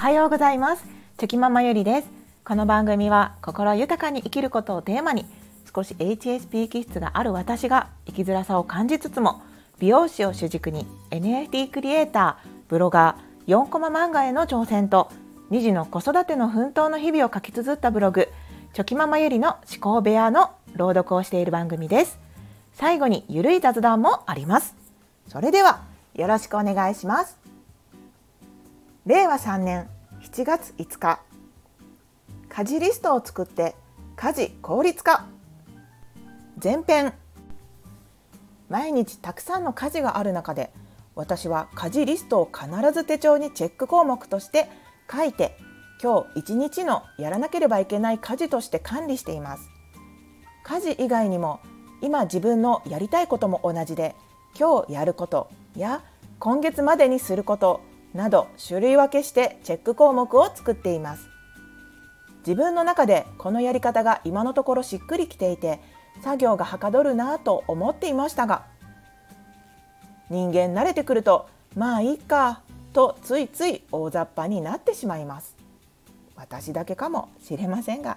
はようございます。チョキママゆりです。この番組は心豊かに生きることをテーマに少し HSP 気質がある私が生きづらさを感じつつも美容師を主軸に NFT クリエイターブロガー4コマ漫画への挑戦と2児の子育ての奮闘の日々を書き綴ったブログチョキママゆりの思考部屋の朗読をしている番組です。最後にゆるい雑談もあります。それではよろしくお願いします。令和3年7月5日。家事リストを作って家事効率化。前編。毎日たくさんの家事がある中で私は家事リストを必ず手帳にチェック項目として書いて今日一日のやらなければいけない家事として管理しています。家事以外にも今自分のやりたいことも同じで今日やることや今月までにすることなど種類分けしてチェック項目を作っています。自分の中でこのやり方が今のところしっくりきていて作業がはかどるなぁと思っていましたが人間慣れてくるとまあいいかとついつい大雑把になってしまいます。私だけかもしれませんが。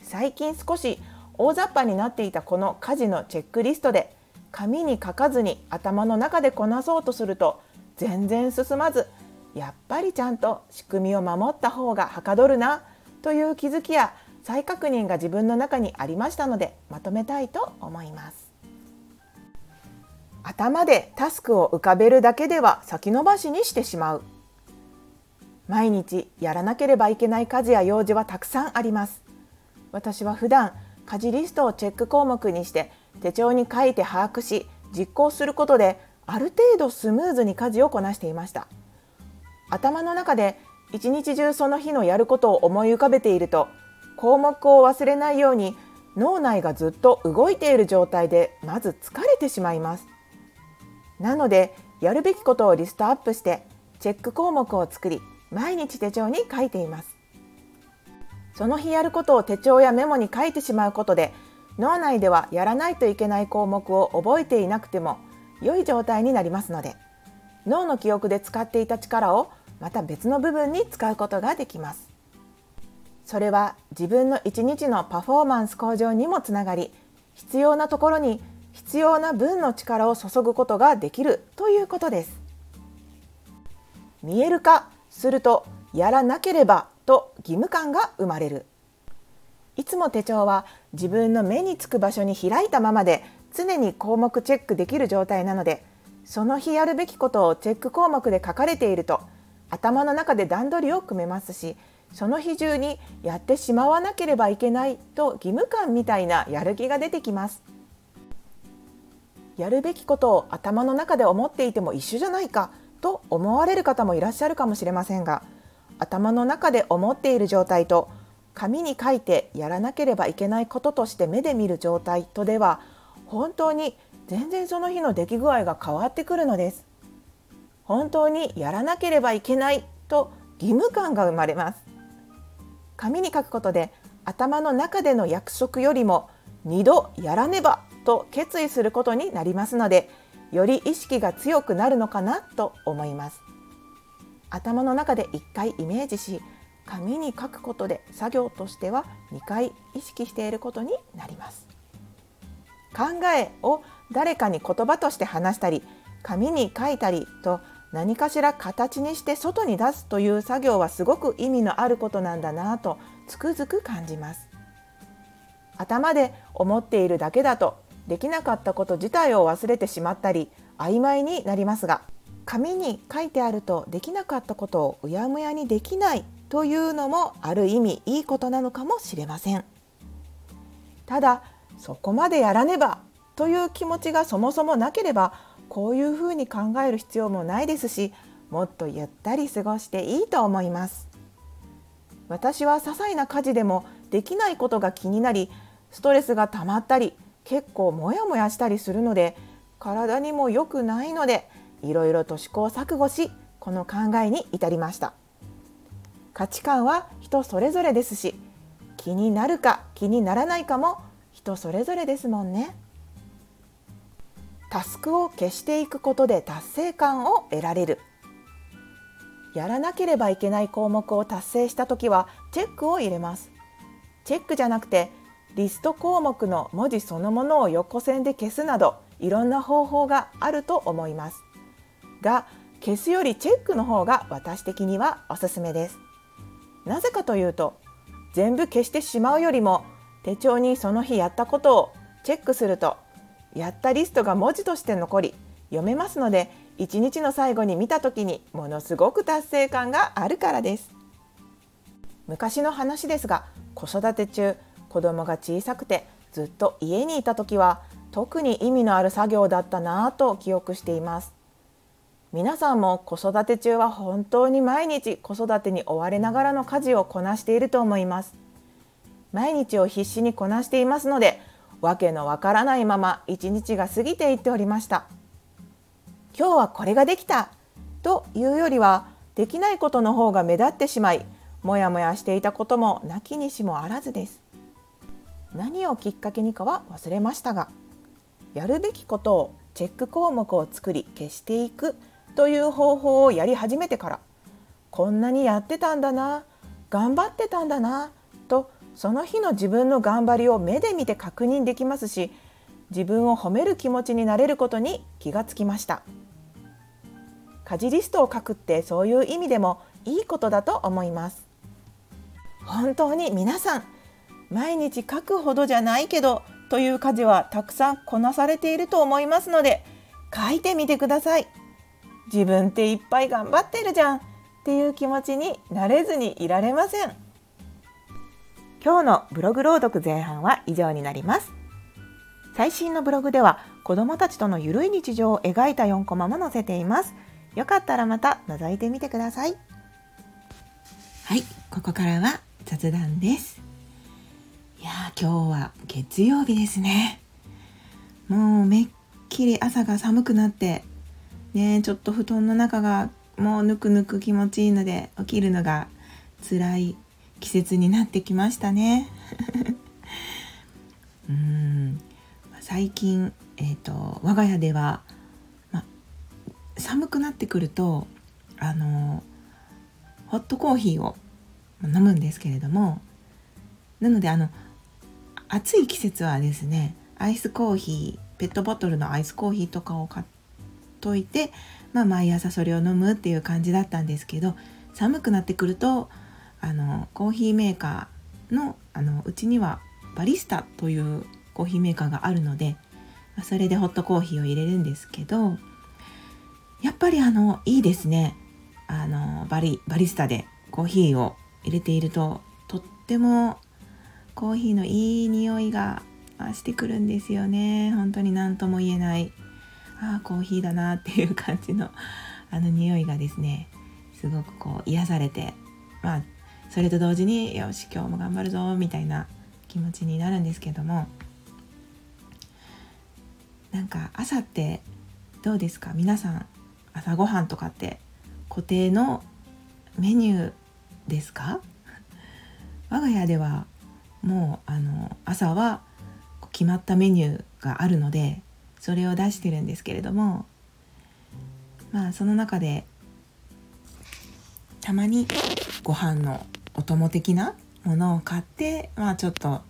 最近少し大雑把になっていたこの家事のチェックリストで紙に書かずに頭の中でこなそうとすると全然進まずやっぱりちゃんと仕組みを守った方がはかどるなという気づきや再確認が自分の中にありましたのでまとめたいと思います。頭でタスクを浮かべるだけでは先延ばしにしてしまう。毎日やらなければいけない家事や用事はたくさんあります。私は普段家事リストをチェック項目にして手帳に書いて把握し実行することである程度スムーズに家事をこなしていました。頭の中で一日中その日のやることを思い浮かべていると項目を忘れないように脳内がずっと動いている状態でまず疲れてしまいます。なのでやるべきことをリストアップしてチェック項目を作り毎日手帳に書いています。その日やることを手帳やメモに書いてしまうことで脳内ではやらないといけない項目を覚えていなくても良い状態になりますので脳の記憶で使っていた力をまた別の部分に使うことができます。それは自分の一日のパフォーマンス向上にもつながり必要なところに必要な分の力を注ぐことができるということです。見える化するとやらなければと義務感が生まれる。いつも手帳は自分の目につく場所に開いたままで常に項目チェックできる状態なのでその日やるべきことをチェック項目で書かれていると頭の中で段取りを組めますしその日中にやってしまわなければいけないと義務感みたいなやる気が出てきます。やるべきことを頭の中で思っていても一緒じゃないかと思われる方もいらっしゃるかもしれませんが頭の中で思っている状態と紙に書いてやらなければいけないこととして目で見る状態とでは本当に全然その日の出来具合が変わってくるのです。本当にやらなければいけないと義務感が生まれます。紙に書くことで頭の中での約束よりも2度やらねばと決意することになりますのでより意識が強くなるのかなと思います。頭の中で1回イメージし紙に書くことで作業としては2回意識していることになります。考えを誰かに言葉として話したり紙に書いたりと何かしら形にして外に出すという作業はすごく意味のあることなんだなとつくづく感じます。頭で思っているだけだとできなかったこと自体を忘れてしまったり曖昧になりますが紙に書いてあるとできなかったことをうやむやにできないというのもある意味いいことなのかもしれません。ただそこまでやらねばという気持ちがそもそもなければこういうふうに考える必要もないですしもっとゆったり過ごしていいと思います。私は些細な家事でもできないことが気になりストレスが溜まったり結構モヤモヤしたりするので体にも良くないのでいろいろと試行錯誤しこの考えに至りました。価値観は人それぞれですし気になるか気にならないかも人それぞれですもんね。タスクを消していくことで達成感を得られる。やらなければいけない項目を達成した時はチェックを入れます。チェックじゃなくてリスト項目の文字そのものを横線で消すなどいろんな方法があると思います。が消すよりチェックの方が私的にはおすすめです。なぜかというと全部消してしまうよりも手帳にその日やったことをチェックするとやったリストが文字として残り読めますので一日の最後に見た時にものすごく達成感があるからです。昔の話ですが子育て中子供が小さくてずっと家にいた時は特に意味のある作業だったなぁと記憶しています。皆さんも子育て中は本当に毎日子育てに追われながらの家事をこなしていると思います。毎日を必死にこなしていますのでわけのわからないまま一日が過ぎていっておりました。今日はこれができたというよりはできないことの方が目立ってしまいもやもやしていたこともなきにしもあらずです。何をきっかけにかは忘れましたがやるべきことをチェック項目を作り消していくという方法をやり始めてからこんなにやってたんだな頑張ってたんだなその日の自分の頑張りを目で見て確認できますし自分を褒める気持ちになれることに気がつきました。家事リストを書くってそういう意味でもいいことだと思います。本当に皆さん毎日書くほどじゃないけどという家事はたくさんこなされていると思いますので書いてみてください。自分っていっぱい頑張ってるじゃんっていう気持ちになれずにいられません。今日のブログ朗読前半は以上になります。最新のブログでは子どもたちとのゆるい日常を描いた4コマも載せています。よかったらまた覗いてみてください。はいここからは雑談です。いや今日は月曜日ですね。もうめっきり朝が寒くなってねちょっと布団の中がもうぬくぬく気持ちいいので起きるのが辛い季節になってきましたね。うん。最近、えーと我が家ではま寒くなってくるとあのホットコーヒーを飲むんですけれどもなのであの暑い季節はですねアイスコーヒーペットボトルのアイスコーヒーとかを買っといて、まあ、毎朝それを飲むっていう感じだったんですけど寒くなってくるとあのコーヒーメーカーのあのうちにはバリスタというコーヒーメーカーがあるのでそれでホットコーヒーを入れるんですけどやっぱりあのいいですね。あのバリバリスタでコーヒーを入れているととってもコーヒーのいい匂いがしてくるんですよね。本当に何とも言えない。ああコーヒーだなっていう感じのあの匂いがですねすごくこう癒されてまあそれと同時によし今日も頑張るぞみたいな気持ちになるんですけどもなんか朝ってどうですか？皆さん朝ごはんとかって固定のメニューですか？我が家ではもうあの朝は決まったメニューがあるのでそれを出してるんですけれどもまあその中でたまにご飯のお供的なものを買ってまあちょっと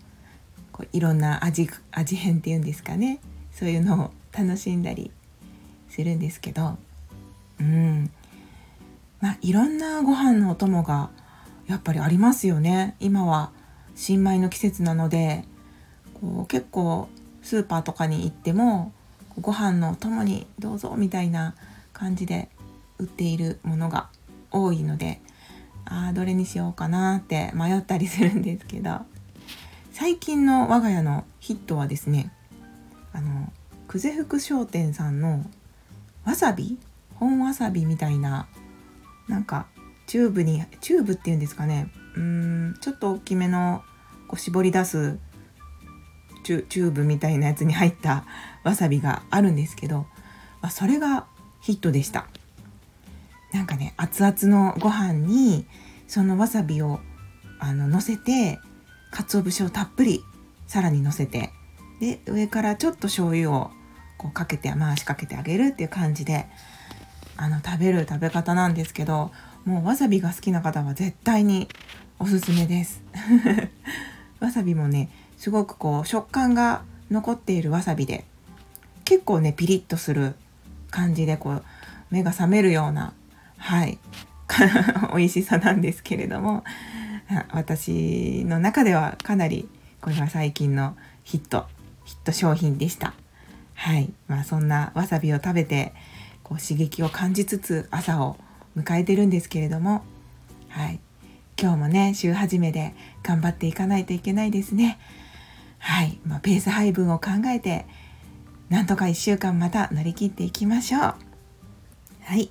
こういろんな味味変っていうんですかね。そういうのを楽しんだりするんですけど。うん。まあいろんなご飯のお供がやっぱりありますよね。今は新米の季節なのでこう結構スーパーとかに行ってもご飯のお供にどうぞみたいな感じで売っているものが多いのであどれにしようかなって迷ったりするんですけど最近の我が家のヒットはですねあの久世福商店さんのわさび？本わさびみたいななんかチューブにチューブっていうんですかね。うーんちょっと大きめのこう絞り出すチュチューブみたいなやつに入ったわさびがあるんですけど、まあ、それがヒットでした。なんかね熱々のご飯にそのわさびをあの乗せて鰹節をたっぷりさらに乗せてで上からちょっと醤油をこうかけて回しかけてあげるっていう感じであの食べる食べ方なんですけどもうわさびが好きな方は絶対におすすめです。わさびもねすごくこう食感が残っているわさびで結構ねピリッとする感じでこう目が覚めるようなはい。美味しさなんですけれども私の中ではかなりこれは最近のヒットヒット商品でした。はい。まあそんなわさびを食べてこう刺激を感じつつ朝を迎えてるんですけれどもはい。今日もね週始めで頑張っていかないといけないですね。はい、まあ、ペース配分を考えてなんとか1週間また乗り切っていきましょう。はい。